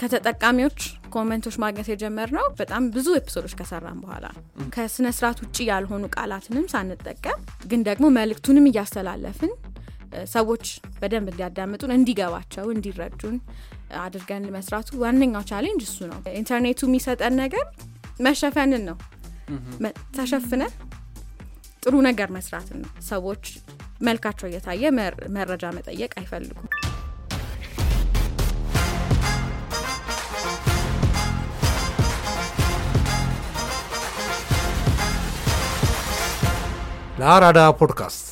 ከተጠቃሚዎች commentኦች ማግኘት የጀመርነው በጣም ብዙ episodeኦች ከሰራን በኋላ ነው። ከስነ ስርዓት ውጭ ያልሆኑ ቃላትንም ሳንጠቀም ግን ደግሞ መልእክቱንም እያስተላለፍን ሰዎች በደንብ እንዲያዳምጡን፣ እንዲገባቸው፣ እንዲረዱን አድርገን መስራቱ ዋነኛው challenge እሱ ነው። ኢንተርኔቱ የሚሰጠን ነገር መሸፈንን ነው። ተሸፍነን ጥሩ ነገር መስራትን ነው። ሰዎች መልካቸው እየታየ መረጃ መጠየቅ አይፈልጉም። ለአራዳ ፖድካስት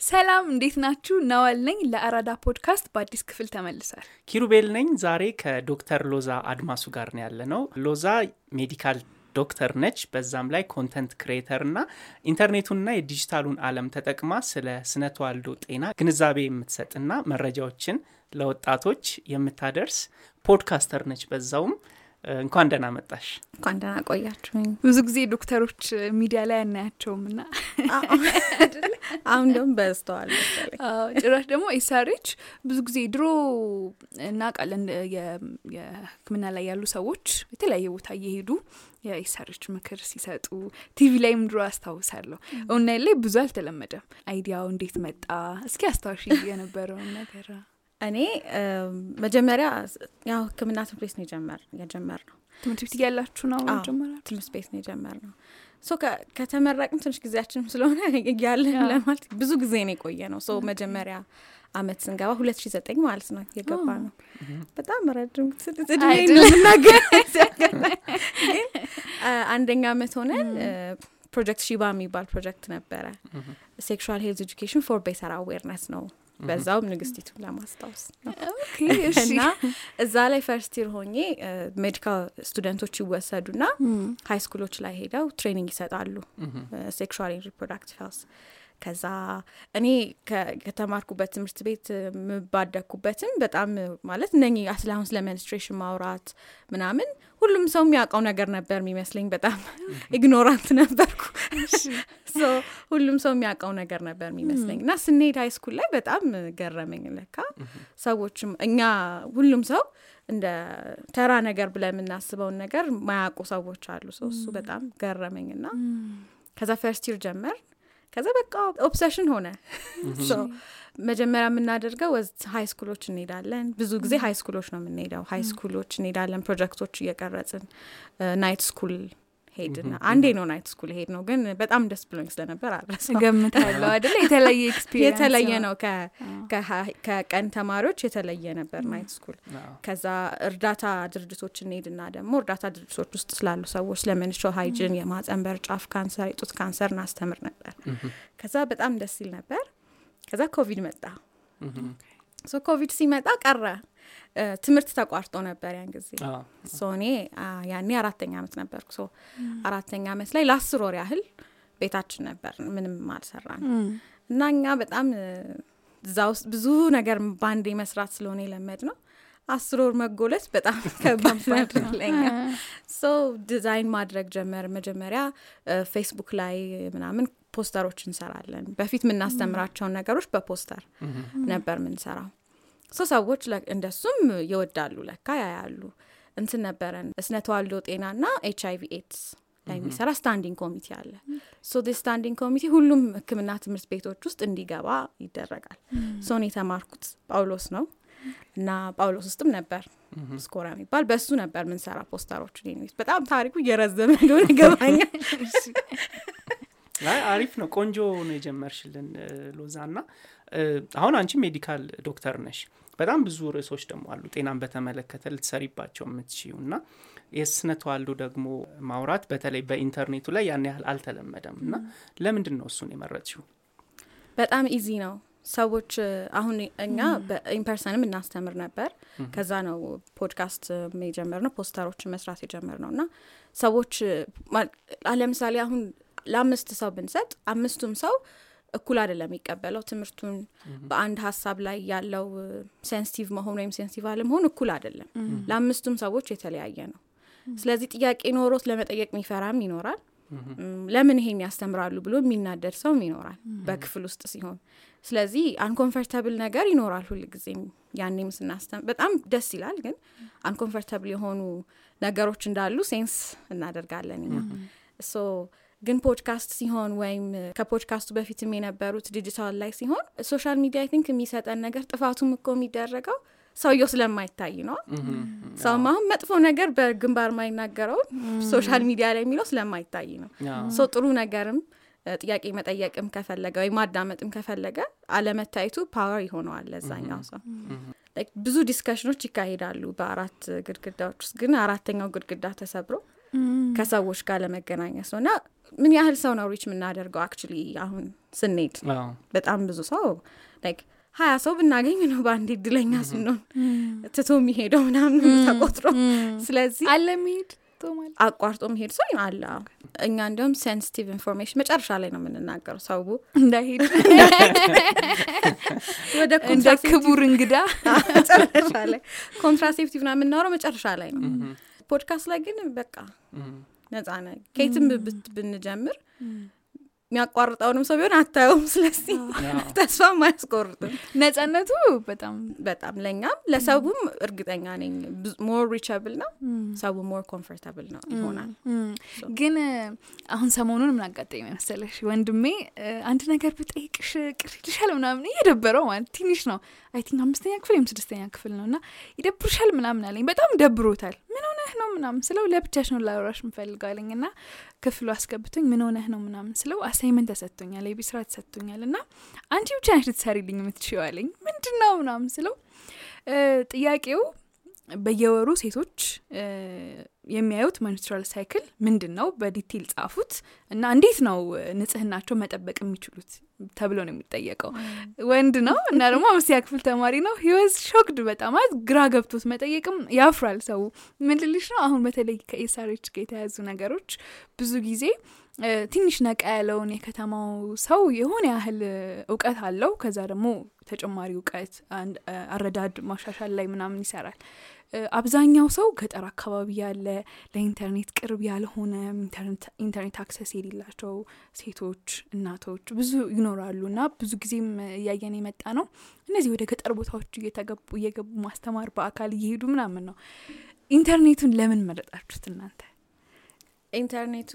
ሰላም፣ እንዴት ናችሁ? ነዋል ነኝ። ለአራዳ ፖድካስት በአዲስ ክፍል ተመልሷል። ኪሩቤል ነኝ። ዛሬ ከዶክተር ሎዛ አድማሱ ጋር ነው ያለነው። ሎዛ medical ዶክተር ነች። በዛም ላይ content creator እና ኢንተርኔቱንና የዲጂታሉን ዓለም ተጠቅማ ስለ ስነ ተዋልዶ ጤና ግንዛቤ የምትሰጥና መረጃዎችን ለወጣቶች የምታደርስ podcaster ነች። በዛውም እንኳን ደህና መጣሽ። እንኳን ደህና ቆያችሁኝ። ብዙ ጊዜ ዶክተሮች ሚዲያ ላይ አናያቸውም እና አሁን ደግሞ በዝተዋል መሰለኝ። ጭራሽ ደግሞ SRH ብዙ ጊዜ ድሮ እናውቃለን፣ የሕክምና ላይ ያሉ ሰዎች የተለያየ ቦታ እየሄዱ የ SRH ምክር ሲሰጡ ቲቪ ላይም ድሮ አስታውሳለሁ። ኦንላይን ላይ ብዙ አልተለመደም። idea ው እንዴት መጣ? እስኪ አስታውሺ የነበረውን ነገር። እኔ መጀመሪያ ያው ሕክምና ትምህርት ቤት ነው የጀመር የጀመርነው ትምህርት ቤት እያላችሁ ነው? ትምህርት ቤት ነው የጀመርነው። so ከተመረቅን ትንሽ ጊዜያችን ስለሆነ እያለን ለማለት ብዙ ጊዜ ነው የቆየነው። so መጀመሪያ አመት ስንገባ ሁለት ሺ ዘጠኝ ማለት ነው የገባነው። በጣም ረጅም እድሜ ነው የምናገረው። ግን አንደኛ አመት ሆነን ፕሮጀክት ሺባ የሚባል ፕሮጀክት ነበረ። Sexual Health Education for Better Awareness ነው በዛውም ንግስቲቱ ለማስታወስ እና እዛ ላይ first year ሆኜ medical studentኦች ይወሰዱና high schoolኦች ላይ ሄደው training ይሰጣሉ። sexual reproductive health። ከዛ እኔ ከተማርኩበት ትምህርት ቤት ያደግኩበትም በጣም ማለት እነ አሁን ስለ menstruation ማውራት ምናምን ሁሉም ሰው የሚያውቀው ነገር ነበር የሚመስለኝ። በጣም ignorant ነበርኩ። ሁሉም ሰው የሚያውቀው ነገር ነበር የሚመስለኝ እና ስንሄድ high school ላይ በጣም ገረመኝ። ለካ ሰዎችም እኛ ሁሉም ሰው እንደ ተራ ነገር ብለን የምናስበውን ነገር ማያውቁ ሰዎች አሉ። ሰው እሱ በጣም ገረመኝ እና ከዛ first year ጀመርን ከዛ በቃ obsession ሆነ። መጀመሪያ የምናደርገው ወዝ high schoolኦች እንሄዳለን። ብዙ ጊዜ high schoolኦች ነው የምንሄደው። high schoolኦች እንሄዳለን፣ projectኦች እየቀረጽን night school ሄድንና አንዴ ነው night school የሄድነው፣ ግን በጣም ደስ ብሎኝ ስለነበር አረሰ ገምታለሁ አይደለ? የተለየ experience የተለየ ነው። ከቀን ተማሪዎች የተለየ ነበር night school። ከዛ እርዳታ ድርጅቶች እንሄድና ደግሞ እርዳታ ድርጅቶች ውስጥ ስላሉ ሰዎች ስለ menstrual hygiene፣ የማህጸን በር ጫፍ ካንሰር፣ የጡት ካንሰር እናስተምር ነበር። ከዛ በጣም ደስ ይል ነበር። ከዛ ኮቪድ መጣ። so ኮቪድ ሲመጣ ቀረ ትምህርት ተቋርጦ ነበር ያን ጊዜ። so እኔ ያኔ አራተኛ አመት ነበርኩ። so አራተኛ አመት ላይ ለአስር ወር ያህል ቤታችን ነበር፣ ምንም አልሰራን እና እኛ በጣም እዛ ውስጥ ብዙ ነገር በአንዴ መስራት ስለሆነ የለመድነው። አስር ወር መጎለት በጣም ከባድ ነበር ለኛ። so ዲዛይን ማድረግ ጀመርን። መጀመሪያ ፌስቡክ ላይ ምናምን posterኦች እንሰራለን። በፊት የምናስተምራቸውን ነገሮች በፖስተር ነበር ምንሰራው። so ሰዎች እንደሱም ይወዳሉ፣ ለካ ያያሉ። እንትን ነበረን ስነ ተዋልዶ ጤናና ኤች አይቪ ኤድስ ላይ የሚሰራ standing ኮሚቴ አለ። so standing ኮሚቴ ሁሉም ሕክምና ትምህርት ቤቶች ውስጥ እንዲገባ ይደረጋል። so እኔ የተማርኩት ጳውሎስ ነው እና ጳውሎስ ውስጥም ነበር ስኮራ የሚባል በሱ ነበር ምንሰራ ፖስተሮች። በጣም ታሪኩ እየረዘመ እንደሆነ ይገባኛል። አሪፍ ነው። ቆንጆ ነው የጀመርሽልን ሎዛ። እና አሁን አንቺ ሜዲካል ዶክተር ነሽ። በጣም ብዙ ርዕሶች ደግሞ አሉ ጤናን በተመለከተ ልትሰሪባቸው የምትችዩ እና የስነ ተዋልዶ ደግሞ ማውራት በተለይ በኢንተርኔቱ ላይ ያን ያህል አልተለመደም እና ለምንድን ነው እሱን የመረጥሽው? በጣም easy ነው። ሰዎች አሁን እኛ በ in person ም እናስተምር ነበር። ከዛ ነው ፖድካስት የጀመርነው posterኦችን መስራት የጀመርነው እና ሰዎች ለምሳሌ አሁን ለአምስት ሰው ብንሰጥ አምስቱም ሰው እኩል አይደለም የሚቀበለው። ትምህርቱን። በአንድ ሀሳብ ላይ ያለው sensitive መሆን ወይም sensitive አለመሆን እኩል አይደለም። ለአምስቱም ሰዎች የተለያየ ነው። ስለዚህ ጥያቄ ኖሮት ለመጠየቅ የሚፈራም ይኖራል። ም፣ ለምን ይሄን ያስተምራሉ ብሎ የሚናደድ ሰውም ይኖራል በክፍል ውስጥ ሲሆን። ስለዚህ uncomfortable ነገር ይኖራል ሁል ጊዜም ያኔም ስናስተምር በጣም ደስ ይላል ግን uncomfortable የሆኑ ነገሮች እንዳሉ sense እናደርጋለን እኛ። so ግን ፖድካስት ሲሆን ወይም ከፖድካስቱ በፊትም የነበሩት ዲጂታል ላይ ሲሆን social media I think የሚሰጠን ነገር ጥፋቱም እኮ የሚደረገው ሰውየው ስለማይታይ ነው። ሰውም አሁን መጥፎ ነገር በግንባር ማይናገረውን social media ላይ የሚለው ስለማይታይ ነው። so ጥሩ ነገርም ጥያቄ መጠየቅም ከፈለገ ወይም ማዳመጥም ከፈለገ አለመታየቱ power ይሆነዋል ለዛኛው ሰው። ብዙ discussionኦች ይካሄዳሉ በአራት ግድግዳዎች ውስጥ ግን አራተኛው ግድግዳ ተሰብሮ ከሰዎች ጋር ለመገናኘት ነው። እና ምን ያህል ሰው ነው reach የምናደርገው actually አሁን ስንሄድ? በጣም ብዙ ሰው like ሀያ ሰው ብናገኝ ነው በአንድ እድለኛ ስንሆን ትቶ የሚሄደው ምናምን ተቆጥሮ። ስለዚህ አለ ሚሄድ ማለት? አቋርጦ መሄድ ሰው አለ። አዎ። እኛ እንዲሁም sensitive information መጨረሻ ላይ ነው የምንናገረው ሰው እንዳይሄድ። ወደ እንደ ክቡር እንግዳ። መጨረሻ ላይ። contraceptive ና የምናወራው መጨረሻ ላይ ነው። ፖድካስት ላይ ግን በቃ ነጻ ነ ከየትም ብት- ብንጀምር የሚያቋርጠውንም ሰው ቢሆን አታየውም። ስለዚህ ተስፋም አያስቆርጥም። ነጻነቱ በጣም በጣም ለእኛም ለሰውም እርግጠኛ ነኝ more reachable ነው። ሰው more comfortable ነው ይሆናል። ግን አሁን ሰሞኑን ምን አጋጠኝ መሰለሽ ወንድሜ አንድ ነገር ብጠይቅሽ ቅር ይልሻል ምናምን እየደበረው ማለት ትንሽ ነው። I think አምስተኛ ክፍል ወይም ስድስተኛ ክፍል ነው እና ይደብርሻል ምናምን አለኝ። በጣም ደብሮታል። ምን ሆነህ ነው ምናምን ስለው ለብቻሽ ነው ላወራሽ ምፈልገው አለኝ። እና ክፍሉ አስገብቶኝ ምን ሆነህ ነው ምናምን ስለው assignment ተሰጥቶኛል የቤት ስራ ተሰጥቶኛል እና አንቺ ብቻ ነሽ ልትሰሪልኝ የምትችይው ምንድን ነው ምናምን ስለው ጥያቄው በየወሩ ሴቶች የሚያዩት menstrual cycle ምንድን ነው በ detail ጻፉት እና እንዴት ነው ንጽህናቸው መጠበቅ የሚችሉት ተብሎ ነው የሚጠየቀው። ወንድ ነው እና ደግሞ አምስተኛ ክፍል ተማሪ ነው። He was shocked በጣም ግራ ገብቶት መጠየቅም ያፍራል ሰው። ምን ልልሽ ነው? አሁን በተለይ ከ SRH ጋር የተያያዙ ነገሮች ብዙ ጊዜ ትንሽ ነቃ ያለውን የከተማው ሰው የሆነ ያህል እውቀት አለው። ከዛ ደግሞ ተጨማሪ እውቀት አረዳድ ማሻሻል ላይ ምናምን ይሰራል አብዛኛው ሰው ገጠር አካባቢ ያለ ለኢንተርኔት ቅርብ ያልሆነ ኢንተርኔት- access የሌላቸው ሴቶች እናቶች ብዙ ይኖራሉ እና ብዙ ጊዜም እያየን የመጣ ነው እነዚህ ወደ ገጠር ቦታዎች እየተገቡ እየገቡ ማስተማር በአካል እየሄዱ ምናምን ነው። ኢንተርኔቱን ለምን መረጣችሁት እናንተ? ኢንተርኔቱ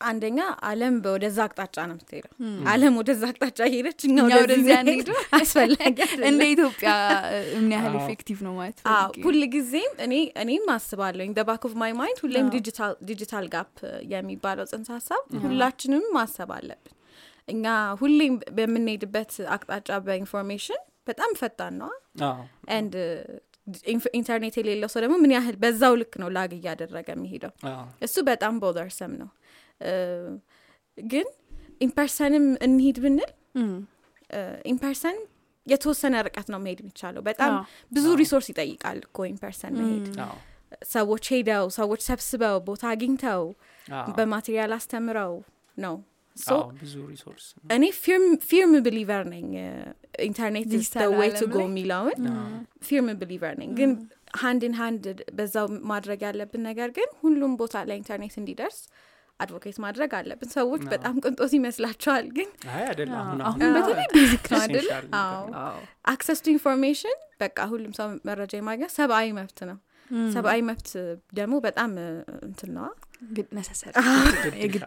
አንደኛ አለም ወደዛ አቅጣጫ ነው የምትሄደው። አለም ወደዛ አቅጣጫ ሄደች እኛ ወደዚያ እንሄድ? አስፈላጊ እንደ ኢትዮጵያ ምን ያህል አዎ። effective ነው ማለት ሁል ጊዜም እኔ እኔም አስባለሁ the back of my mind ሁሌም digital gap የሚባለው ጽንሰ ሀሳብ ሁላችንም ማሰብ አለብን። እኛ ሁሌም በምንሄድበት አቅጣጫ በ information በጣም ፈጣን ነዋ and ኢንተርኔት የሌለው ሰው ደግሞ ምን ያህል በዛው ልክ ነው lag እያደረገ የሚሄደው? እሱ በጣም bothersome ነው ግን in person ም እንሂድ ብንል in person የተወሰነ ርቀት ነው መሄድ የሚቻለው። በጣም ብዙ resource ይጠይቃል እኮ in person መሄድ። ሰዎች ሄደው ሰዎች ሰብስበው ቦታ አግኝተው በ material አስተምረው ነው። እኔ firm believer ነኝ። internet way to go? የሚለውን firm believer ነኝ። ግን hand in hand በዛው ማድረግ ያለብን ነገር ግን ሁሉም ቦታ ላይ ኢንተርኔት እንዲደርስ advocate ማድረግ አለብን። ሰዎች በጣም ቅንጦት ይመስላቸዋል ግን አይ አይደለም አሁን በተለይ basic ነው አይደለ access to information በቃ ሁሉም ሰው መረጃ የማግኘት ሰብአዊ መብት ነው። ሰብአዊ መብት ደግሞ በጣም እንትን ነዋ። ግድ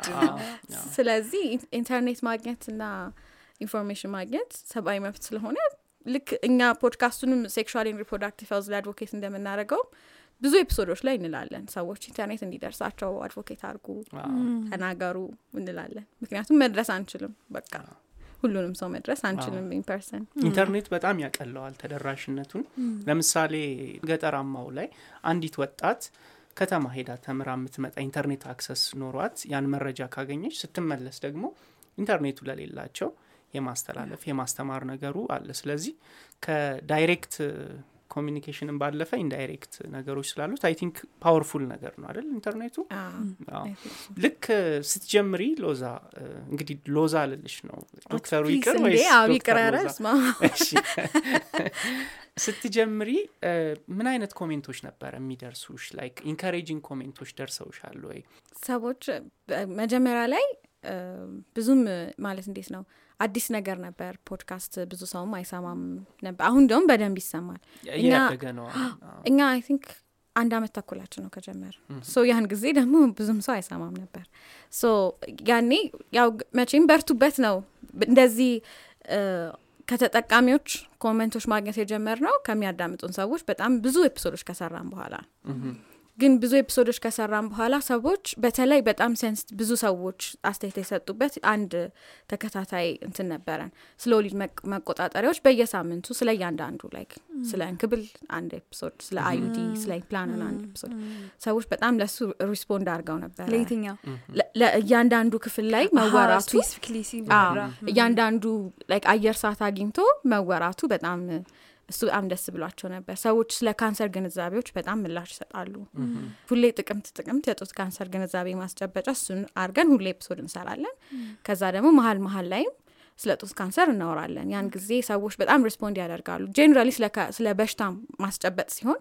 ስለዚህ ኢን- ኢንተርኔት ማግኘት እና information ማግኘት ሰብአዊ መብት ስለሆነ ልክ እኛ ፖድካስቱንም sexual reproductive health ላይ advocate እንደምናደርገው ብዙ episode ኦች ላይ እንላለን። ሰዎች ኢንተርኔት እንዲደርሳቸው advocate አድርጉ ተናገሩ እንላለን። ምክንያቱም መድረስ አንችልም። በቃ ሁሉንም ሰው መድረስ አንችልም in person ኢንተርኔት በጣም ያቀለዋል ተደራሽነቱን። ለምሳሌ ገጠራማው ላይ አንዲት ወጣት ከተማ ሄዳ ተምራ የምትመጣ ኢንተርኔት access ኖሯት ያን መረጃ ካገኘች ስትመለስ ደግሞ ኢንተርኔቱ ለሌላቸው የማስተላለፍ የማስተማር ነገሩ አለ። ስለዚህ ከ direct ከ communication ን ባለፈ indirect ነገሮች ስላሉት I think powerful ነገር ነው አይደል ኢንተርኔቱ? አዎ። ልክ ስትጀምሪ ሎዛ እንግዲህ ሎዛ ልልሽ ነው። ዶክተሩ ይቅር ስትጀምሪ ምን አይነት comment ኦች ነበረ የሚደርሱሽ? like encouraging comment ኦች ደርሰውሻል ወይ? ሰዎች በ- መጀመሪያ ላይ ብዙም ማለት እንዴት ነው አዲስ ነገር ነበር። ፖድካስት ብዙ ሰውም አይሰማም ነበር። አሁን እንደውም በደንብ ይሰማል። እኛ I think አንድ አመት ተኩላችን ነው ከጀመር so ያን ጊዜ ደግሞ ብዙም ሰው አይሰማም ነበር። so ያኔ ያው መቼም በርቱበት ነው። እንደዚህ ከተጠቃሚዎች comment ኦች ማግኘት የጀመር ነው ከሚያዳምጡን ሰዎች በጣም ብዙ episode ኦች ከሰራን በኋላ ግን ብዙ episode ኦች ከሰራን በኋላ ሰዎች በተለይ በጣም sense ብዙ ሰዎች አስተያየት የሰጡበት አንድ ተከታታይ እንትን ነበረን። ስለ ወሊድ መቆጣጠሪያዎች በየሳምንቱ ስለ እያንዳንዱ like ስለ እንክብል አንድ episode ስለ IUD ስለ implant ን አንድ episode። ሰዎች በጣም ለሱ respond አድርገው ነበረ። ለየትኛው? ለ- ለእያንዳንዱ ክፍል ላይ መወራቱ እያንዳንዱ like አየር ሰዓት አግኝቶ መወራቱ በጣም እሱ በጣም ደስ ብሏቸው ነበር። ሰዎች ስለ ካንሰር ግንዛቤዎች በጣም ምላሽ ይሰጣሉ። ሁሌ ጥቅምት ጥቅምት የጡት ካንሰር ግንዛቤ ማስጨበጫ እሱን አድርገን ሁሌ episode እንሰራለን። ከዛ ደግሞ መሀል መሀል ላይም ስለ ጡት ካንሰር እናወራለን። ያን ጊዜ ሰዎች በጣም respond ያደርጋሉ። generally ስለ በሽታ ማስጨበጥ ሲሆን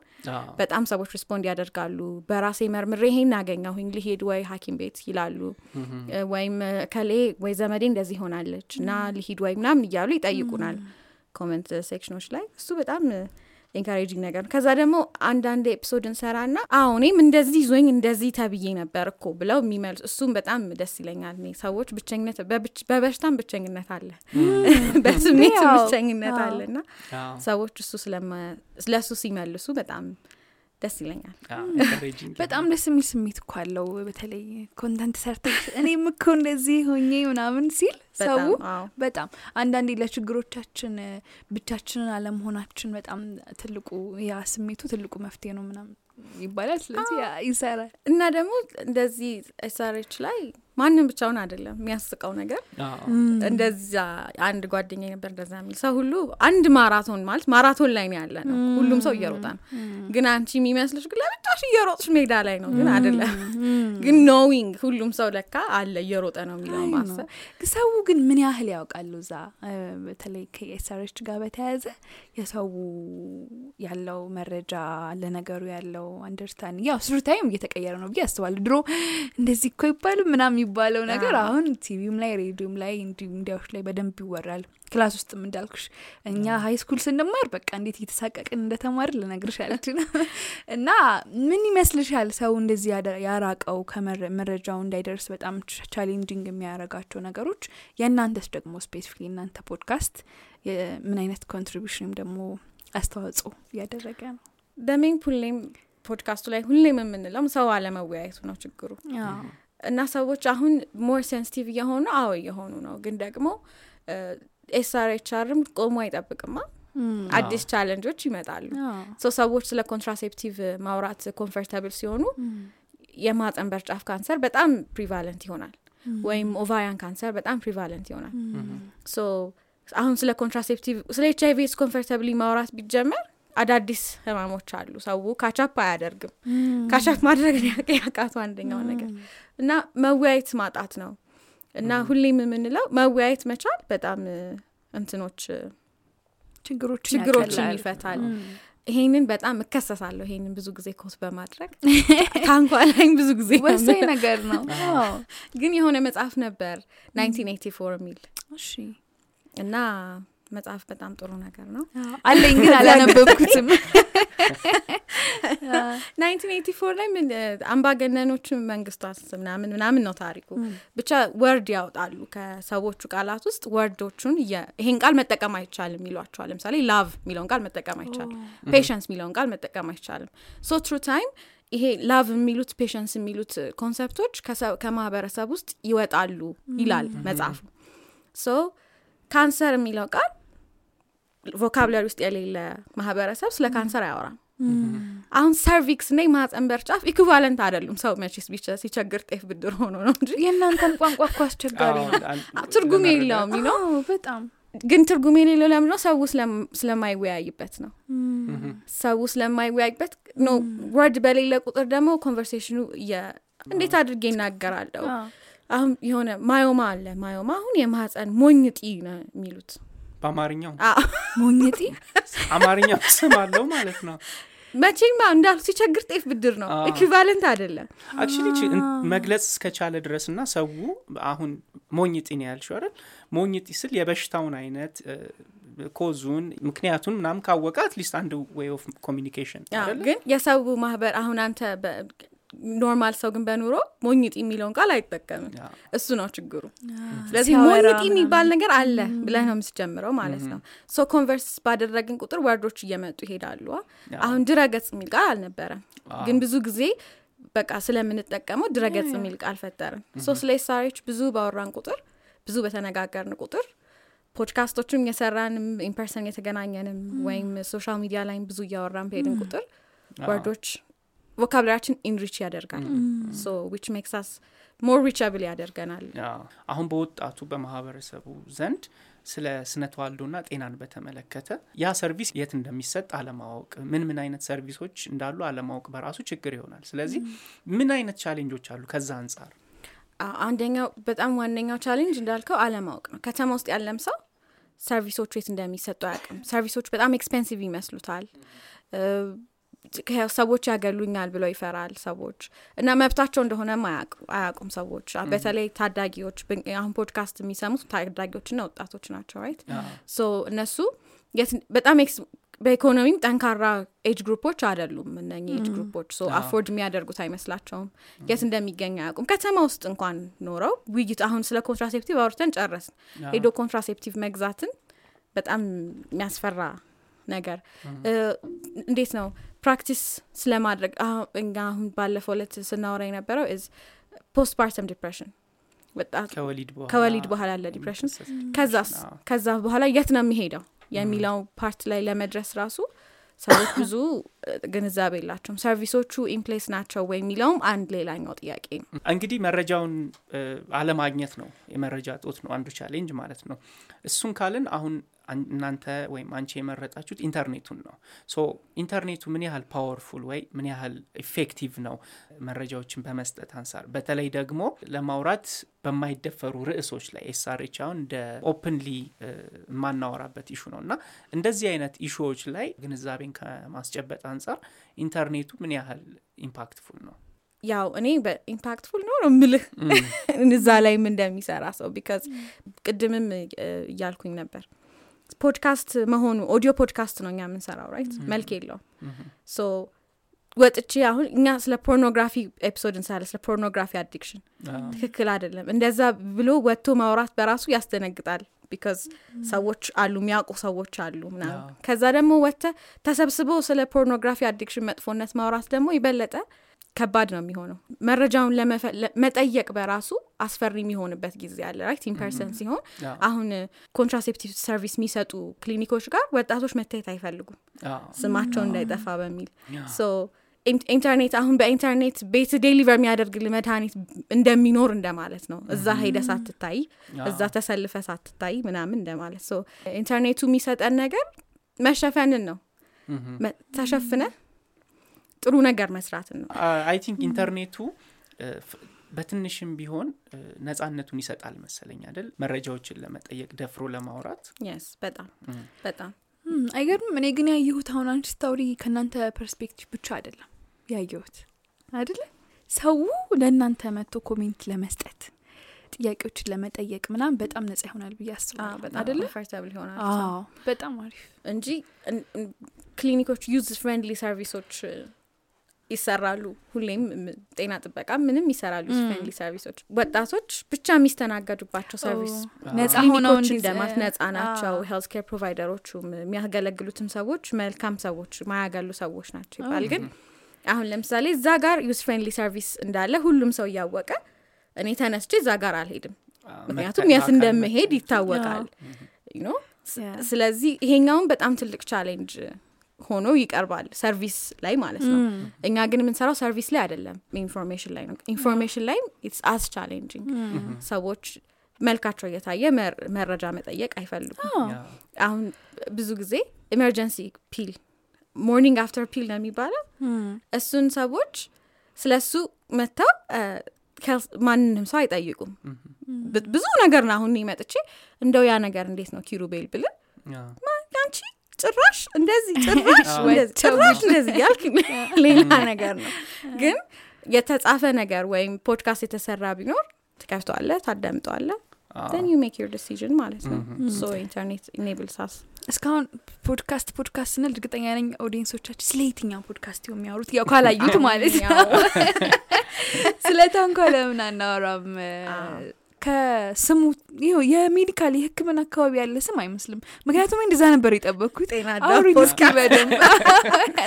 በጣም ሰዎች respond ያደርጋሉ። በራሴ መርምሬ ይሄን አገኘሁኝ ልሄድ ወይ ሀኪም ቤት ይላሉ። ወይም ከሌ ወይ ዘመዴ እንደዚህ ሆናለች እና ልሂድ ወይ ምናምን እያሉ ይጠይቁናል comment section ኖች ላይ እሱ በጣም encouraging ነገር ነው። ከዛ ደግሞ አንዳንድ episode እንሰራና አዎ እኔም እንደዚህ ዞኝ እንደዚህ ተብዬ ነበር እኮ ብለው የሚመልሱ እሱም በጣም ደስ ይለኛል። እኔ ሰዎች ብቸኝነት በበሽታም ብቸኝነት አለ። በስሜት ብቸኝነት አለ እና ሰዎች እሱ ስለሱ ሲመልሱ በጣም ደስ ይለኛል። በጣም ደስ የሚል ስሜት እኮ አለው በተለይ content ሰርተሽ እኔም እኮ እንደዚህ ሆኜ ምናምን ሲል ሰው በጣም አንዳንዴ ለችግሮቻችን ብቻችንን አለመሆናችን በጣም ትልቁ ያ ስሜቱ ትልቁ መፍትሄ ነው ምናምን ይባላል። ስለዚህ ያ ይሰራል። እና ደግሞ እንደዚህ SRH ላይ ማንም ብቻውን አይደለም የሚያስቀው ነገር። እንደዛ አንድ ጓደኛ ነበር እንደዛ የሚል ሰው ሁሉ አንድ ማራቶን ማለት ማራቶን ላይ ነው ያለ ነው ሁሉም ሰው እየሮጠ ነው። ግን አንቺ የሚመስልሽ ግን ለብቻሽ እየሮጥሽ ሜዳ ላይ ነው ግን አይደለም። ግን knowing ሁሉም ሰው ለካ አለ እየሮጠ ነው የሚለው ማሰብ። ሰው ግን ምን ያህል ያውቃሉ እዛ? በተለይ ከ SRH ጋር በተያያዘ የሰው ያለው መረጃ ለነገሩ ያለው understand ያው through time እየተቀየረ ነው ብዬ አስባለሁ። ድሮ እንደዚህ እኮ ይባሉ ምናም የሚባለው ነገር አሁን ቲቪም ላይ ሬዲዮም ላይ እንዲሁ ሚዲያዎች ላይ በደንብ ይወራል። class ውስጥም እንዳልኩሽ እኛ high school ስንማር በቃ እንዴት እየተሳቀቅን እንደተማር ልነግርሽ አልችልም። እና ምን ይመስልሻል ሰው እንደዚህ ያራቀው ከመረጃው እንዳይደርስ በጣም challenging የሚያደርጋቸው ነገሮች? የእናንተስ ደግሞ specific የእናንተ ፖድካስት ምን አይነት contribution ወይም ደግሞ አስተዋጽኦ እያደረገ ነው? ደሜን ሁሌም ፖድካስቱ ላይ ሁሌም የምንለው ሰው አለመወያየቱ ነው ችግሩ እና ሰዎች አሁን more sensitive እየሆኑ አዎ እየሆኑ ነው። ግን ደግሞ SRHR ም ቆሞ አይጠብቅማ። አዲስ challenge ኦች ይመጣሉ። ሰዎች ስለ contraceptive ማውራት comfortable ሲሆኑ የማህፀን በር ጫፍ ካንሰር በጣም prevalent ይሆናል። ወይም ovarian ካንሰር በጣም prevalent ይሆናል። so አሁን ስለ contraceptive ስለ HIV AIDS comfortably ማውራት ቢጀመር አዳዲስ ህማሞች አሉ። ሰው catch up አያደርግም። catch up ማድረግ ያቃቱ አንደኛው ነገር። እና መወያየት ማጣት ነው። እና ሁሌም የምንለው መወያየት መቻል በጣም እንትኖች ችግሮችን ይፈታል። ይሄንን በጣም እከሰሳለሁ። ይሄንን ብዙ ጊዜ quote በማድረግ ታንኳ ላይም ብዙ ጊዜ ወሳኝ ነገር ነው። ግን የሆነ መጽሐፍ ነበር 1984 የሚል እሺ። እና መጽሐፍ በጣም ጥሩ ነገር ነው። አለኝ ግን አላነበብኩትም። 1984 ላይ ምን እ፣ አምባገነኖች መንግስታት ምናምን ምናምን ነው ታሪኩ። ብቻ ወርድ ያወጣሉ ከሰዎቹ ቃላት ውስጥ ወርዶቹን ይሄን ቃል መጠቀም አይቻልም ይሏቸዋል። ለምሳሌ ላቭ የሚለውን ቃል መጠቀም አይቻልም። patience የሚለውን ቃል መጠቀም አይቻልም። so through time ይሄ love የሚሉት patience የሚሉት concept ኦች ከማህበረሰብ ውስጥ ይወጣሉ ይላል መጽሐፉ። so ካንሰር የሚለው ቃል vocabulary ውስጥ የሌለ ማህበረሰብ ስለ ካንሰር አያወራም አሁን cervix እና የማህፀን በር ጫፍ equivalent አይደሉም ሰው መቼስ ቢቸ ሲቸግር ጤፍ ብድር ሆኖ ነው እንጂ የእናንተም ቋንቋ እኮ አስቸጋሪ ነው ትርጉም የለውም ነው በጣም ግን ትርጉም የሌለው ለምንድን ነው? ሰው ስለማይወያይበት ነው። ሰው ስለማይወያይበት no word በሌለ ቁጥር ደግሞ conversation ኑ እንዴት አድርጌ ይናገራለሁ? አሁን የሆነ myoma አለ። myoma አሁን የማህፀን ሞኝ እጢ ነው የሚሉት። በአማርኛው አዎ። ሞኝ እጢ አማርኛው ስም አለው ማለት ነው። መቼም እንዳሉ ሲቸግር ጤፍ ብድር ነው። equivalent አይደለም። actually መግለጽ እስከቻለ ድረስ እና ሰው አሁን ሞኝ እጢ ነው ያልሽው አይደል? ሞኝ እጢ ስል የበሽታውን አይነት cause ኡን ምክንያቱን ምናምን ካወቀ at least አንድ way of communication? ግን የሰው ማህበር አሁን አንተ በ- normal ሰው ግን በኑሮ ሞኝ እጢ የሚለውን ቃል አይጠቀምም። እሱ ነው ችግሩ። ስለዚህ ሞኝ እጢ የሚባል ነገር አለ ብለህ ነው የምትጀምረው ማለት ነው። so converse ባደረግን ቁጥር word ኦች እየመጡ ይሄዳሉ። አሁን ድረገጽ የሚል ቃል አልነበረም፣ ግን ብዙ ጊዜ በቃ ስለምንጠቀመው ድረገጽ የሚል ቃል ፈጠርን። so ስለ ብዙ ባወራን ቁጥር ብዙ በተነጋገርን ቁጥር ፖድካስቶችም የሰራንም in person የተገናኘንም ወይም social media ላይም ብዙ እያወራን በሄድን ቁጥር word ኦች vocabulary ያችን enrich ያደርጋል. so which makes us more reachable ያደርገናል. አሁን በወጣቱ በማህበረሰቡ ዘንድ ስለ ስነ ተዋልዶና ጤናን በተመለከተ ያ service የት እንደሚሰጥ አለማወቅ፣ ምን ምን አይነት service ኦች እንዳሉ አለማወቅ በራሱ ችግር ይሆናል። ስለዚህ ምን አይነት challenge ኦች አሉ ከዛ አንጻር? አንደኛው በጣም ዋነኛው challenge እንዳልከው አለማወቅ ነው። ከተማ ውስጥ ያለም ሰው service ኦቹ የት እንደሚሰጡ አያውቅም። service ኦች በጣም expensive ይመስሉታል ሰዎች ያገሉኛል ብለው ይፈራል ሰዎች እና መብታቸው እንደሆነም አያውቁ- አያውቁም ሰዎች። በተለይ ታዳጊዎች አሁን ፖድካስት የሚሰሙት ታዳጊዎችና ወጣቶች ናቸው right? so እነሱ በጣም በኢኮኖሚም ጠንካራ age group ኦች አይደሉም እነኚህ age group ኦች so afford የሚያደርጉት አይመስላቸውም። የት እንደሚገኝ አያውቁም። ከተማ ውስጥ እንኳን ኖረው ውይይት አሁን ስለ contraceptive አውርተን ጨረስን። ሄዶ contraceptive መግዛትን በጣም የሚያስፈራ ነገር። እንዴት ነው practice ስለማድረግ አሁን እኛ አሁን ባለፈው ለት ስናወራ የነበረው ዝ postpartum depression ከወሊድ በኋላ ያለ depression ከዛስ? ከዛ በኋላ የት ነው የሚሄደው? የሚለው part ላይ ለመድረስ ራሱ ሰዎች ብዙ ግንዛቤ የላቸውም። service ኦቹ in place ናቸው ወይ የሚለውም አንድ ሌላኛው ጥያቄ ነው። እንግዲህ መረጃውን አለማግኘት ነው የመረጃ እጦት ነው አንዱ challenge ማለት ነው። እሱን ካልን አሁን እናንተ ወይም አንቺ የመረጣችሁት ኢንተርኔቱን ነው። so ኢንተርኔቱ ምን ያህል powerful ወይ ምን ያህል effective ነው? መረጃዎችን በመስጠት አንጻር፣ በተለይ ደግሞ ለማውራት በማይደፈሩ ርዕሶች ላይ SRH አሁን እንደ openly የማናወራበት issue ነው። እና እንደዚህ አይነት issue ዎች ላይ ግንዛቤን ከማስጨበጥ አንጻር ኢንተርኔቱ ምን ያህል impactful ነው? ያው እኔ በ impactful ነው ነው ምልህ እዛ ላይም እንደሚሰራ ሰው because ቅድምም እያልኩኝ ነበር ፖድካስት መሆኑ ኦዲዮ ፖድካስት ነው እኛ የምንሰራው right መልክ የለውም። so ወጥቼ አሁን እኛ ስለ pornography episode እንሰራለን ስለ pornography addiction። ትክክል አይደለም። እንደዛ ብሎ ወጥቶ ማውራት በራሱ ያስደነግጣል because ሰዎች አሉ የሚያውቁ ሰዎች አሉ ምናምን። ከዛ ደግሞ ወጥተው ተሰብስበው ስለ pornography addiction መጥፎነት ማውራት ደግሞ የበለጠ ከባድ ነው የሚሆነው። መረጃውን መጠየቅ በራሱ አስፈሪ የሚሆንበት ጊዜ አለ። right? in person ሲሆን አሁን contraceptive service የሚሰጡ ክሊኒኮች ጋር ወጣቶች መታየት አይፈልጉም። ስማቸው እንዳይጠፋ በሚል ኢንተርኔት አሁን በኢንተርኔት ቤት deliver የሚያደርግ መድኃኒት እንደሚኖር እንደማለት ነው። እዛ ሄደህ ሳትታይ እዛ ተሰልፈህ ሳትታይ ምናምን እንደማለት so ኢንተርኔቱ የሚሰጠን ነገር መሸፈንን ነው። ተሸፍነህ ጥሩ ነገር መስራትን ነው። I think ኢንተርኔቱ በትንሽም ቢሆን እ፣ ነጻነቱን ይሰጣል መሰለኝ አይደል? መረጃዎችን ለመጠየቅ ደፍሮ ለማውራት። yes በጣም እም። በጣም ም፣ አይገርምም? እኔ ግን ያየሁት አሁን አንቺ ስታውሪ ከእናንተ perspective ብቻ አይደለም ያየሁት አይደለ? ሰው ለእናንተ መጥቶ comment ለመስጠት ጥያቄዎችን ለመጠየቅ ምናምን በጣም ነጻ ይሆናል ብዬ አዎ፣ አስባለሁ በጣም አይደለ? comfortable ይሆናል አዎ በጣም አሪፍ። እንጂ እን- እን- ክሊኒኮች youth friendly service ኦች ይሰራሉ። ሁሌም ጤና ጥበቃ ምንም ይሰራሉ friendly service ኦች ወጣቶች ብቻ የሚስተናገዱባቸው service ክሊኒኮች እንደማለት ነጻ ናቸው። healthcare provider ኦቹም የሚያገለግሉትም ሰዎች መልካም ሰዎች ማያገሉ ሰዎች ናቸው ይባል። ግን አሁን ለምሳሌ እዛ ጋር youth friendly service እንዳለ ሁሉም ሰው እያወቀ እኔ ተነስቼ እዛ ጋር አልሄድም። ምክንያቱም የት እንደምሄድ ይታወቃል. ስለዚህ ይሄኛውን በጣም ትልቅ challenge ሆኖ ይቀርባል service ላይ ማለት ነው። እኛ ግን የምንሰራው service ላይ አይደለም information ላይ ነው። information ላይ it's as challenging ሰዎች መልካቸው እየታየ መረጃ መጠየቅ አይፈልጉም። አሁን ብዙ ጊዜ emergency pill morning after pill ነው የሚባለው። እሱን ሰዎች ስለ እሱ መጥተው ማንንም ሰው አይጠይቁም። ብዙ ነገር ነው አሁን እኔ መጥቼ እንደው ያ ነገር እንዴት ነው ኪሩቤል አንቺ ጭራሽ እንደዚህ ጭራሽ ጭራሽ እንደዚህ ያልክ ሌላ ነገር ነው። ግን የተጻፈ ነገር ወይም ፖድካስት የተሰራ ቢኖር ትከፍተዋለህ ታዳምጠዋለህ then you make your decision ማለት ነው። ኢንተርኔት enables us. እስካሁን ፖድካስት ፖድካስት ስንል እርግጠኛ ነኝ audience ኦቻችን ስለ የትኛው ፖድካስት የሚያወሩት? ያው ካላዩት ማለት ነው። ስለ ታንኳ ለምን አናወራም ከስሙ ይኸው የ medical የህክምና አካባቢ ያለ ስም አይመስልም። ምክንያቱም እንደዛ ነበር የጠበቅኩት ጤና አውሪ አዳም እስኪ በደንብ።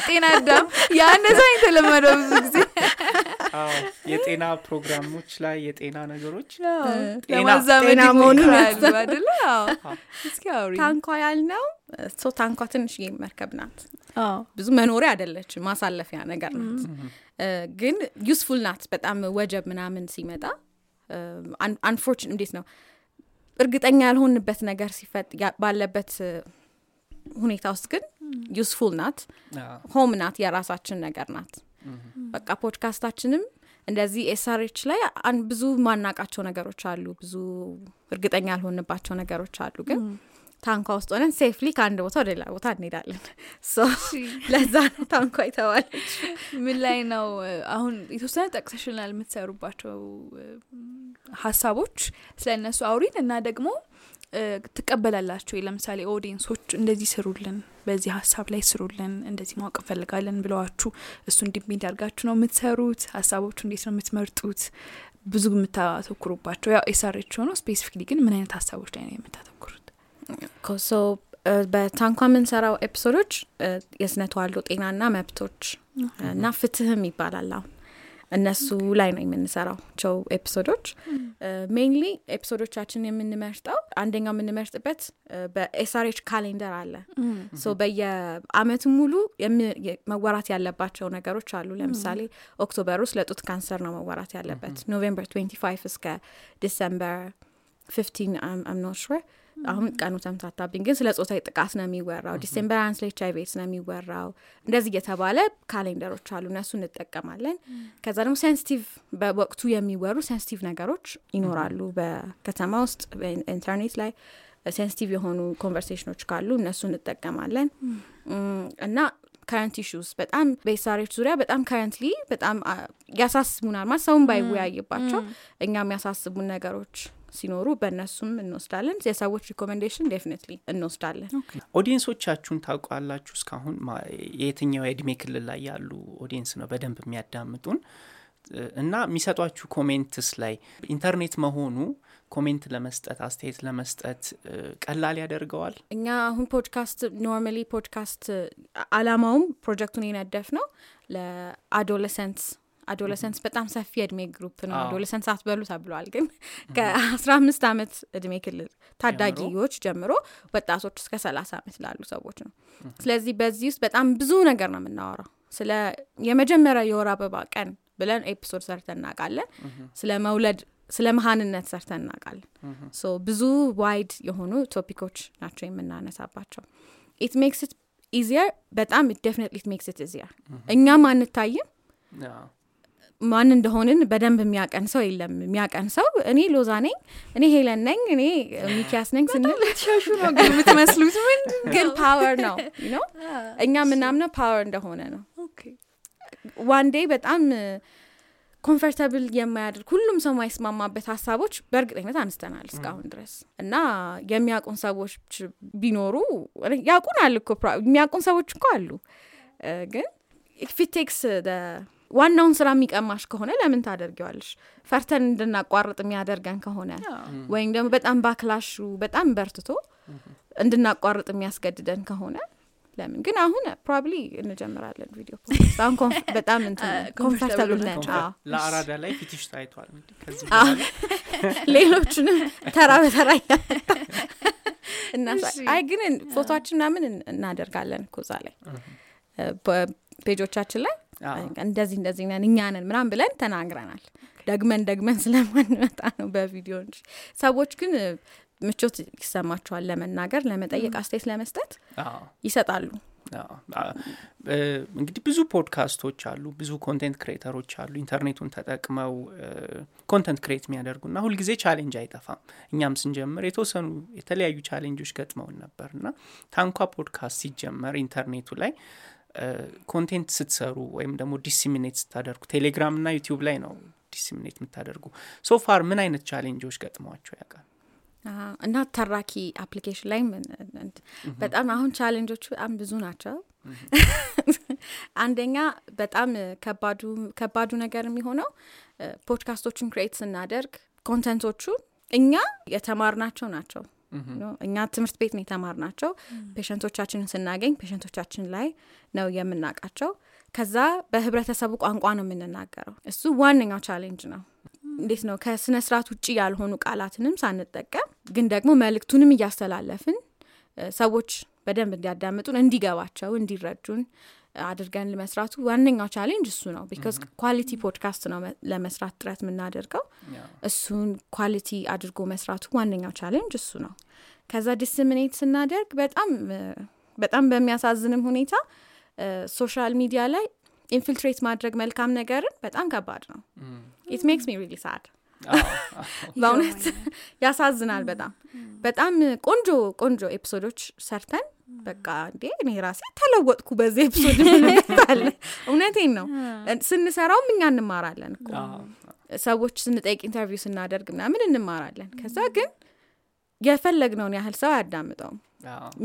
ጤና አዳም ያነዛ የተለመደው ብዙ ጊዜ። አዎ፣ የጤና ፕሮግራሞች ላይ የጤና ነገሮች ጤና- ለማዛመድ መሆኑን አዎ። እስኪ አውሪ ታንኳ ያልነው so ታንኳ ትንሽ መርከብ ናት። አዎ። ብዙ መኖሪያ አይደለችም ማሳለፊያ ነገር ናት። ግን useful ናት። በጣም ወጀብ ምናምን ሲመጣ አንፎርችን እንዴት ነው? እርግጠኛ ያልሆንበት ነገር ሲፈጠር ያ- ባለበት ሁኔታ ውስጥ ግን useful ናት። home ናት የራሳችን ነገር ናት። በቃ ፖድካስታችንም እንደዚህ SRH ላይ አን- ብዙ ማናቃቸው ነገሮች አሉ። ብዙ እርግጠኛ ያልሆንባቸው ነገሮች አሉ ግን ታንኳ ውስጥ ሆነን safely ከአንድ ቦታ ወደ ሌላ ቦታ እንሄዳለን። ለዛ ነው ታንኳ የተባለች ምን ላይ ነው? አሁን የተወሰነ ጠቅሰሽናል የምትሰሩባቸው ሀሳቦች ስለ እነሱ አውሪን እና ደግሞ ትቀበላላችሁ። ወይ? ለምሳሌ audience ኦች እንደዚህ ስሩልን በዚህ ሀሳብ ላይ ስሩልን እንደዚህ ማወቅ እንፈልጋለን ብለዋችሁ እሱ እንዲሚድ አድርጋችሁ ነው የምትሰሩት ሀሳቦቹ እንዴት ነው የምትመርጡት? ብዙ የምታተኩሩባቸው ያው SRH ሆኖ specifically ግን ምን አይነት ሀሳቦች ላይ ነው የምታተኩሩት? so በታንኳ የምንሰራው episode ኦች የስነ ተዋልዶ ጤናና መብቶች እና ፍትህም ይባላል አሁን እነሱ ላይ ነው የምንሰራው ቸው episode ኦች mainly episode ኦቻችን የምንመርጠው አንደኛው የምንመርጥበት እ፣ በ SRH calendar አለ። so በየአመቱ ሙሉ መወራት ያለባቸው ነገሮች አሉ። ለምሳሌ October ውስጥ ለጡት ካንሰር ነው መወራት ያለበት። November 25 እስከ December 15 I'm not sure አሁን ቀኑ ተምታታብኝ ግን ስለ ጾታዊ ጥቃት ነው የሚወራው። December አንድ ስለ ኤች አይቪ ኤድስ ነው የሚወራው። እንደዚህ እየተባለ calendar ኦች አሉ እነሱ እንጠቀማለን። ከዛ ደግሞ sensitive በወቅቱ የሚወሩ sensitive ነገሮች ይኖራሉ። በከተማ ውስጥ በኢንተርኔት ላይ ሴንሲቲቭ የሆኑ ኮንቨርሴሽኖች ካሉ እነሱ እንጠቀማለን። እና current issues በጣም በ SRH ዙሪያ በጣም currently በጣም ያሳስቡናል። ማለት ሰውን ባይወያይባቸው እኛ የሚያሳስቡን ነገሮች ሲኖሩ በእነሱም እንወስዳለን። የሰዎች recommendation definitely እንወስዳለን። audience ኦቻችሁን ታውቃላችሁ? እስካሁን የትኛው የእድሜ ክልል ላይ ያሉ audience ነው በደንብ የሚያዳምጡን? እና የሚሰጧችሁ comments ላይ ኢንተርኔት መሆኑ comment ለመስጠት አስተያየት ለመስጠት ቀላል ያደርገዋል? እኛ አሁን ፖድካስት normally ፖድካስት አላማውም ፕሮጀክቱን የነደፍነው ለ adolescents adolescents በጣም ሰፊ የእድሜ group ነው። adolescents አትበሉ ተብሏል። ግን ከአስራ አምስት አመት እድሜ ክልል ታዳጊዎች ጀምሮ ወጣቶች እስከ ሰላሳ አመት ላሉ ሰዎች ነው። ስለዚህ በዚህ ውስጥ በጣም ብዙ ነገር ነው የምናወራው። ስለ የመጀመሪያ የወር አበባ ቀን ብለን episode ሰርተን እናውቃለን። ስለ መውለድ ስለ መሀንነት ሰርተን እናውቃለን። so ብዙ wide የሆኑ topic ኦች ናቸው የምናነሳባቸው። ኢት ሜክስ ኢት ኢዚየር በጣም ዴፊኒትሊ ኢት ሜክስ ኢት ኢዚየር። እኛም አንታይም ማን እንደሆንን በደንብ የሚያቀን ሰው የለም። የሚያቀን ሰው እኔ ሎዛ ነኝ እኔ ሄለን ነኝ እኔ ሚኪያስ ነኝ ስንል ሻሹ ነው ግን የምትመስሉት? ምን ግን ፓወር ነው ነው እኛ ምናምነው ፓወር እንደሆነ ነው። ዋን ዴይ በጣም ኮንፈርተብል የማያደርግ ሁሉም ሰው ማይስማማበት ሀሳቦች በእርግጠኝነት አንስተናል እስካሁን ድረስ። እና የሚያውቁን ሰዎች ቢኖሩ እኮ ፕራ- የሚያውቁን ሰዎች እኮ አሉ። ግን if it takes ዋናውን ስራ የሚቀማሽ ከሆነ ለምን ታደርጊዋለሽ? ፈርተን እንድናቋርጥ የሚያደርገን ከሆነ ወይም ደግሞ በጣም backlash ኡ በጣም በርትቶ እንድናቋርጥ የሚያስገድደን ከሆነ ለምን? ግን አሁን probably እንጀምራለን ቪዲዮ ፖድካስት። በጣም comfortable ነን። ለአራዳ ላይ ፊትሽ ታይቷል ሌሎቹንም ተራ በተራ አይ ግን ፎቶችን ምናምን እናደርጋለን እኮ እዛ ላይ። ፔጆቻችን ላይ እንደዚህ እንደዚህ ነን እኛ ነን ምናምን ብለን ተናግረናል። ደግመን ደግመን ስለማንመጣ ነው በቪዲዮ እንጂ። ሰዎች ግን ምቾት ይሰማቸዋል ለመናገር ለመጠየቅ አስተያየት ለመስጠት ይሰጣሉ። እንግዲህ ብዙ ፖድካስቶች አሉ፣ ብዙ content creator ኦች አሉ ኢንተርኔቱን ተጠቅመው content create የሚያደርጉና ሁልጊዜ challenge አይጠፋም። እኛም ስንጀምር የተወሰኑ የተለያዩ challenge ኦች ገጥመውን ነበር እና ታንኳ ፖድካስት ሲጀመር ኢንተርኔቱ ላይ content ስትሰሩ ወይም ደግሞ disseminate ስታደርጉ ቴሌግራም እና ዩቲዩብ ላይ ነው disseminate የምታደርጉ። so far ምን አይነት challenge ኦች ገጥመዋቸው ያውቃል? እና ተራኪ application ላይ በጣም አሁን challenge ኦቹ በጣም ብዙ ናቸው። አንደኛ በጣም ከባዱ ከባዱ ነገር የሚሆነው እ፣ ፖድካስቶችን create ስናደርግ content ኦቹ እኛ የተማርናቸው ናቸው እኛ ትምህርት ቤት ነው የተማርናቸው። patient ኦቻችንን ስናገኝ patient ኦቻችን ላይ ነው የምናውቃቸው። ከዛ በህብረተሰቡ ቋንቋ ነው የምንናገረው። እሱ ዋነኛው challenge ነው። እንዴት ነው? ከስነ ስርዓት ውጭ ያልሆኑ ቃላትንም ሳንጠቀም ግን ደግሞ መልእክቱንም እያስተላለፍን ሰዎች በደንብ እንዲያዳምጡን እንዲገባቸው እንዲረዱን አድርገን ለመስራቱ ዋነኛው challenge እሱ ነው። because quality ፖድካስት ነው ለመስራት ጥረት የምናደርገው። እሱን quality አድርጎ መስራቱ ዋነኛው challenge እሱ ነው። ከዛ disseminate ስናደርግ በጣም በጣም በሚያሳዝንም ሁኔታ social media ላይ infiltrate ማድረግ መልካም ነገርን በጣም ከባድ ነው። It makes me really sad በእውነት ያሳዝናል በጣም። በጣም ቆንጆ ቆንጆ episode ኦች ሰርተን በቃ እንዴ እኔ ራሴ ተለወጥኩ በዚህ episode ምንታለ እውነቴን ነው። ስንሰራውም እኛ እንማራለን እኮ። ሰዎች ስንጠይቅ interview ስናደርግ ምናምን እንማራለን። ከዛ ግን የፈለግነውን ያህል ሰው አያዳምጠውም።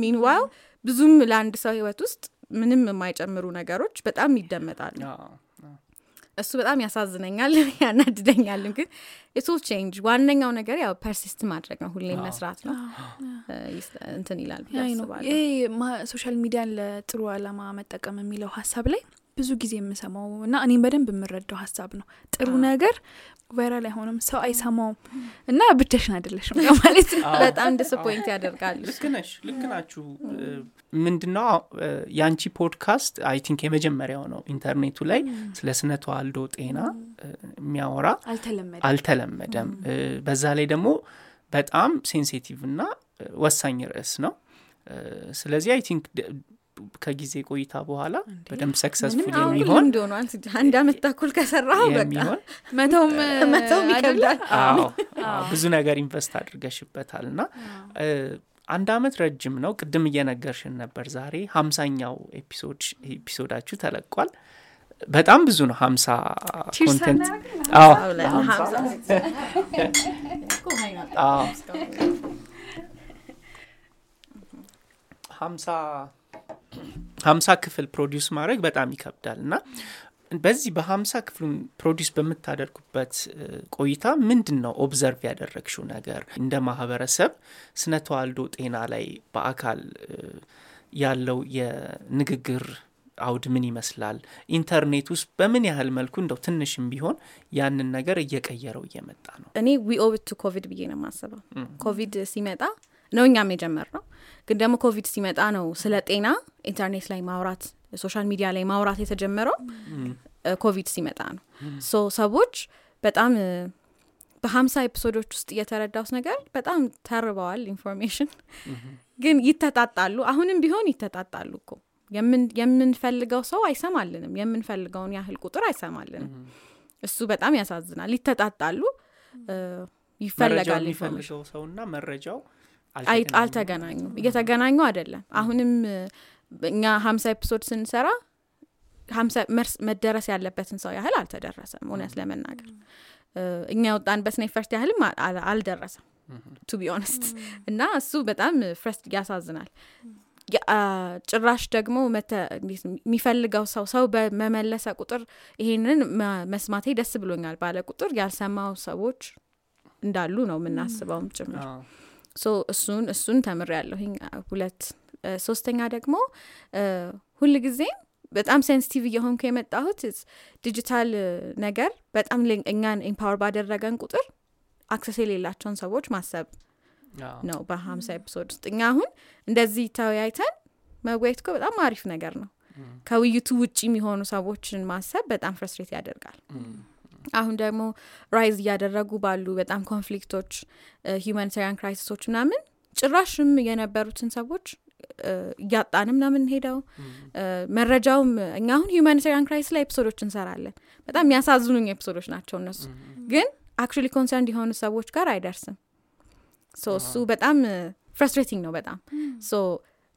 meanwhile ብዙም ለአንድ ሰው ህይወት ውስጥ ምንም የማይጨምሩ ነገሮች በጣም ይደመጣሉ እሱ በጣም ያሳዝነኛል ያናድደኛልም ግን it's challenge ዋነኛው ነገር ያው persist ማድረግ ነው ሁሌም መስራት ነው። እንትን ይላል social media ን ለጥሩ አላማ መጠቀም የሚለው ሀሳብ ላይ ብዙ ጊዜ የምሰማው እና እኔም በደንብ የምረዳው ሀሳብ ነው። ጥሩ ነገር viral አይሆንም ሰው አይሰማውም እና ብቻሽን አይደለሽም ማለት ነው። በጣም disappoint ያደርጋሉ። ልክ ነሽ ልክ ናችሁ። ምንድነው የአንቺ ፖድካስት I think የመጀመሪያው ነው ኢንተርኔቱ ላይ ስለ ስነ ተዋልዶ ጤና የሚያወራ አልተለመደ አልተለመደም። በዛ ላይ ደግሞ በጣም sensitive እና ወሳኝ ርዕስ ነው። ስለዚህ I think ከጊዜ ቆይታ በኋላ በደንብ successful የሚሆን ልምድ ሆኗል አንድ አመት ተኩል ከሰራው በቃ የሚሆን? መተውም መተውም ይከብዳል። ብዙ ነገር invest አድርገሽበታል እና አንድ አመት ረጅም ነው። ቅድም እየነገርሽን ነበር ዛሬ ሀምሳኛው episode ኣችሁ ተለቋል። በጣም ብዙ ነው። ሀምሳ content ሀምሳ ሀምሳ ክፍል produce ማድረግ በጣም ይከብዳል። እና በዚህ በሀምሳ ክፍሉን produce በምታደርጉበት ቆይታ ምንድን ነው observe ያደረግሽው ነገር? እንደ ማህበረሰብ ስነ ተዋልዶ ጤና ላይ በአካል ያለው የንግግር አውድ ምን ይመስላል? ኢንተርኔት ውስጥ በምን ያህል መልኩ እንደው ትንሽም ቢሆን ያንን ነገር እየቀየረው እየመጣ ነው? እኔ we owe it to ኮቪድ ብዬ ነው የማስበው። ኮቪድ ሲመጣ ነው እኛም የጀመርነው ግን ደግሞ ኮቪድ ሲመጣ ነው ስለ ጤና ኢንተርኔት ላይ ማውራት social media ላይ ማውራት የተጀመረው ኮቪድ ሲመጣ ነው። So ሰዎች በጣም በሀምሳ episode ኦች ውስጥ እየተረዳሁት ነገር በጣም ተርበዋል information። ግን ይተጣጣሉ። አሁንም ቢሆን ይተጣጣሉ እኮ። የምን- የምንፈልገው ሰው አይሰማልንም። የምንፈልገውን ያህል ቁጥር አይሰማልንም። እሱ በጣም ያሳዝናል። ይተጣጣሉ። ይፈለጋል ሰውና መረጃው አልተገናኙም። እየተገናኙ አይደለም። አሁንም እኛ ሀምሳ episode ስንሰራ ሀምሳ መርስ- መደረስ ያለበትን ሰው ያህል አልተደረሰም። እውነት ለመናገር። እኛ ያወጣንበት effort ያህልም አልደረሰም። to be honest እና እሱ በጣም first ያሳዝናል። ጭራሽ ደግሞ መተ- እንዴት ነው የሚፈልገው ሰው ሰው በመመለሰ ቁጥር ይሄንን መ- መስማቴ ደስ ብሎኛል ባለ ቁጥር ያልሰማው ሰዎች እንዳሉ ነው የምናስበውም ጭምር እሱን እሱን ተምር ያለሁኝ ሁለት ሶስተኛ ደግሞ ሁልጊዜም በጣም sensitive እየሆንኩ የመጣሁት ዲጂታል ነገር በጣም እኛን empower ባደረገን ቁጥር access የሌላቸውን ሰዎች ማሰብ ነው በሀምሳ episode ውስጥ። እኛ አሁን እንደዚህ ተወያይተን መወያየት እኮ በጣም አሪፍ ነገር ነው። ከውይይቱ ውጭ የሚሆኑ ሰዎችን ማሰብ በጣም frustrate ያደርጋል አሁን ደግሞ rise እያደረጉ ባሉ በጣም conflict ኦች humanitarian crisis ኦች ምናምን ጭራሽም የነበሩትን ሰዎች እያጣን ምናምን ሄደው መረጃውም እኛ አሁን humanitarian crisis ላይ episode ኦች እንሰራለን። በጣም የሚያሳዝኑኝ episode ኦች ናቸው እነሱ። ግን actually concerned የሆኑ ሰዎች ጋር አይደርስም። So እሱ በጣም frustrating ነው በጣም። So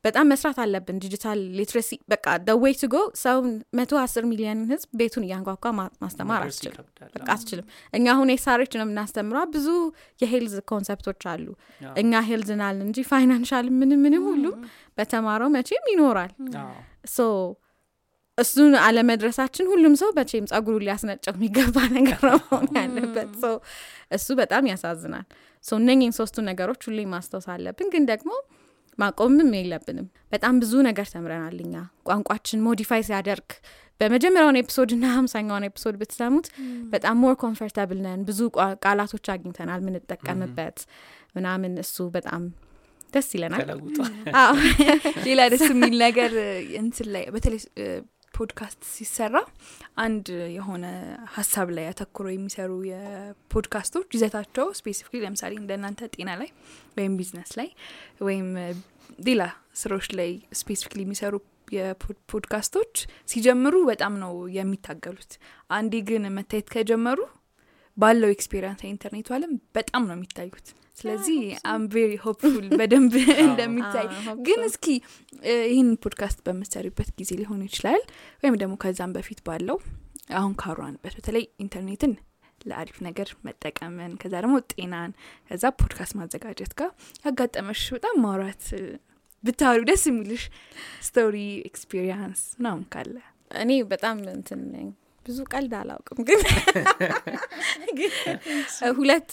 በጣም መስራት አለብን digital literacy በቃ the way to go ሰው መቶ አስር ሚሊዮን ህዝብ ቤቱን እያንኳኳ ማስተማር አትችልም። በቃ አትችልም። እኛ አሁን SRH ነው የምናስተምረው ብዙ የ health concept ኦች አሉ። እኛ ሄልዝ ናል እንጂ financial ምንም ምንም ሁሉም በተማረው መቼም ይኖራል። So እሱን አለመድረሳችን ሁሉም ሰው መቼም ጸጉሩ ሊያስነጨው የሚገባ ነገር ነው መሆን ያለበት። So እሱ በጣም ያሳዝናል። So እነኝን ሶስቱ ነገሮች ሁሌ ማስታወስ አለብን። ግን ደግሞ ማቆምም የለብንም። በጣም ብዙ ነገር ተምረናል እኛ። ቋንቋችን modify ሲያደርግ በመጀመሪያውን episode እና ሀምሳኛውን episode ብትሰሙት በጣም more comfortable ነን። ብዙ ቋ- ቃላቶች አግኝተናል ምንጠቀምበት ምናምን እሱ በጣም ደስ ይለናል። ሌላ ደስ የሚል ነገር እንትን ላይ በተለይ ፖድካስት ሲሰራ አንድ የሆነ ሀሳብ ላይ አተኩረው የሚሰሩ የፖድካስቶች ይዘታቸው specifically ለምሳሌ እንደናንተ ጤና ላይ ወይም ቢዝነስ ላይ ወይም ሌላ ስራዎች ላይ specifically የሚሰሩ የፖድካስቶች ሲጀምሩ በጣም ነው የሚታገሉት። አንዴ ግን መታየት ከጀመሩ ባለው experience የኢንተርኔቱ አለም በጣም ነው የሚታዩት ስለዚህ I'm very hopeful በደንብ እንደሚታይ። ግን እስኪ ይህን ፖድካስት በምትሰሪበት ጊዜ ሊሆን ይችላል ወይም ደግሞ ከዛም በፊት ባለው አሁን ካሯንበት በተለይ ኢንተርኔትን ለአሪፍ ነገር መጠቀምን ከዛ ደግሞ ጤናን ከዛ ፖድካስት ማዘጋጀት ጋር ያጋጠመሽ በጣም ማውራት እ፣ ብታወሪው ደስ የሚልሽ story experience ምናምን ካለ? እኔ በጣም እንትን ነኝ ብዙ ቀልድ አላውቅም ግን ሁለት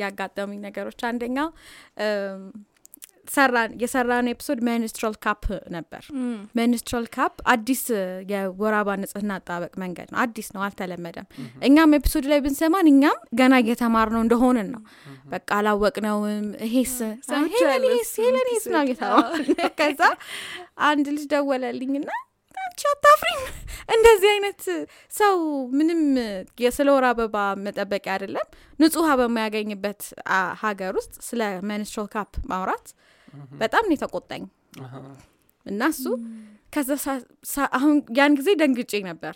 ያጋጠሙኝ ነገሮች አንደኛው የሰራን episode menstrual cup ነበር። menstrual cup አዲስ የወር አበባ ንጽህና አጠባበቅ መንገድ ነው። አዲስ ነው አልተለመደም። እኛም ኤፒሶድ ላይ ብንሰማን እኛም ገና እየተማር ነው እንደሆንን ነው። በቃ አላወቅነውም። ይሄስ እሱን ሄለኒስ ነው እየተባልን ከዛ አንድ ልጅ ደወለልኝና አንቺ አታፍሪም? እንደዚህ አይነት ሰው ምንም የስለ ወር አበባ መጠበቂያ አይደለም። ንጹህ አበባ የማያገኝበት አ, ሀገር ውስጥ ስለ መንስትራል ካፕ ማውራት በጣም ነው የተቆጣኝ። እና እሱ ከዛ አሁን ያን ጊዜ ደንግጬ ነበር።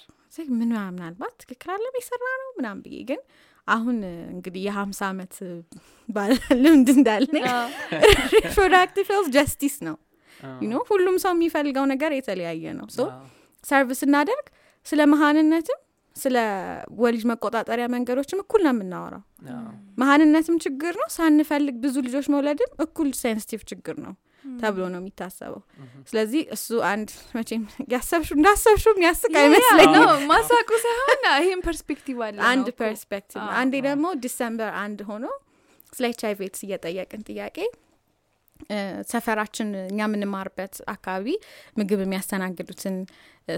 ምን ምናልባት ትክክል አለም የሰራ ነው ምናምን ብዬ ግን አሁን እንግዲህ የሀምሳ ዓመት ባለ ልምድ እንዳለኝ reproductive health justice ነው አዎ። You know ሁሉም ሰው የሚፈልገው ነገር የተለያየ ነው። So service ስናደርግ ስለ መካንነትም ስለ ወሊድ መቆጣጠሪያ መንገዶችም እኩል ነው የምናወራው። መካንነትም ችግር ነው። ሳንፈልግ ብዙ ልጆች መውለድም እኩል sensitive ችግር ነው ተብሎ ነው የሚታሰበው። ስለዚህ እሱ አንድ መቼም ያሰብሹ እንዳሰብሹ የሚያስቅ አይመስለኝም። ነው። ማሳቁ ሳይሆን ይህም perspective አለ አንድ perspective አንዴ ደግሞ December አንድ ሆኖ ስለ ኤች አይቪ ኤድስ እየጠየቅን ጥያቄ ሰፈራችን እኛ የምንማርበት አካባቢ ምግብ የሚያስተናግዱትን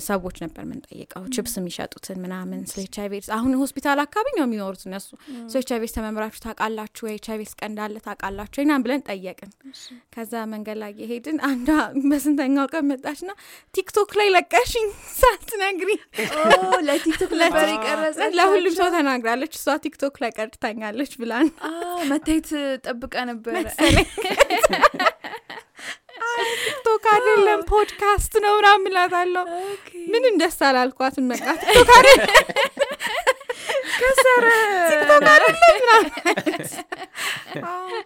ሰዎች ነበር የምንጠይቀው ችፕስ የሚሸጡትን ምናምን ስለ ኤች አይቪ ኤድስ አሁን ሆስፒታል አካባቢ ነው የሚኖሩት እነሱ። ስለ ኤች አይቪ ኤድስ ተምራችሁ ታውቃላችሁ ወይ? ኤች አይቪ ኤድስ ቀን እንዳለ ታውቃላችሁ ወይ? ምናምን ብለን ጠየቅን። ከዛ መንገድ ላይ የሄድን አንዷ በስንተኛው ቀን መጣች ና ቲክቶክ ላይ ለቀሽኝ ሳትነግሪ ለቲክቶክ ነበር የቀረጸ ለሁሉም ሰው ተናግራለች። እሷ ቲክቶክ ላይ ቀድታኛለች ብላን መታየት ጠብቃ ነበረ ቲክቶክ አይደለም ፖድካስት ነው ምናምን እላታለሁ። ምንም ደስ አላልኳትም በቃ ቲክቶክ አይደለም። ከሰረ ቲክቶክ አይደለም ምናምን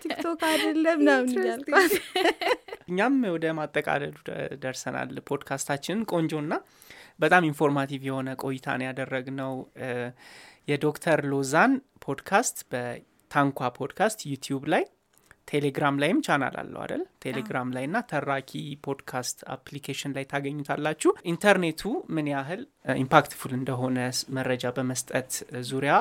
ቲክቶክ አይደለም ምናምን እያልኳት። እኛም ወደ ማጠቃለሉ ደ- ደርሰናል። ፖድካስታችንን ቆንጆና በጣም informative የሆነ ቆይታን ያደረግነው የዶክተር ሎዛን ፖድካስት በታንኳ ፖድካስት ዩቲዩብ ላይ ቴሌግራም ላይም ቻናል አለው አይደል? ቴሌግራም ላይ እና ተራኪ ፖድካስት application ላይ ታገኙታላችሁ። ኢንተርኔቱ ምን ያህል impactful እንደሆነ መረጃ በመስጠት ዙሪያ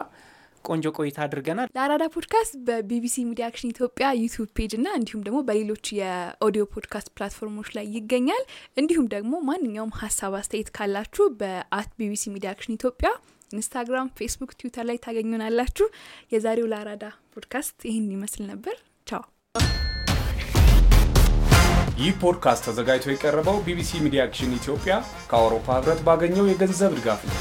ቆንጆ ቆይታ አድርገናል። ለአራዳ ፖድካስት በቢቢሲ ሚዲያ አክሽን ኢትዮጵያ ዩቲዩብ page እና እንዲሁም ደግሞ በሌሎች የኦዲዮ ፖድካስት platform ኦች ላይ ይገኛል። እንዲሁም ደግሞ ማንኛውም ሀሳብ አስተያየት ካላችሁ በ at ቢቢሲ ሚዲያ አክሽን ኢትዮጵያ ኢንስታግራም ፌስቡክ ትዊተር ላይ ታገኙናላችሁ። የዛሬው ለአራዳ ፖድካስት ይህን ይመስል ነበር ይህ ፖድካስት ተዘጋጅቶ የቀረበው ቢቢሲ ሚዲያ አክሽን ኢትዮጵያ ከአውሮፓ ህብረት ባገኘው የገንዘብ ድጋፍ ነው።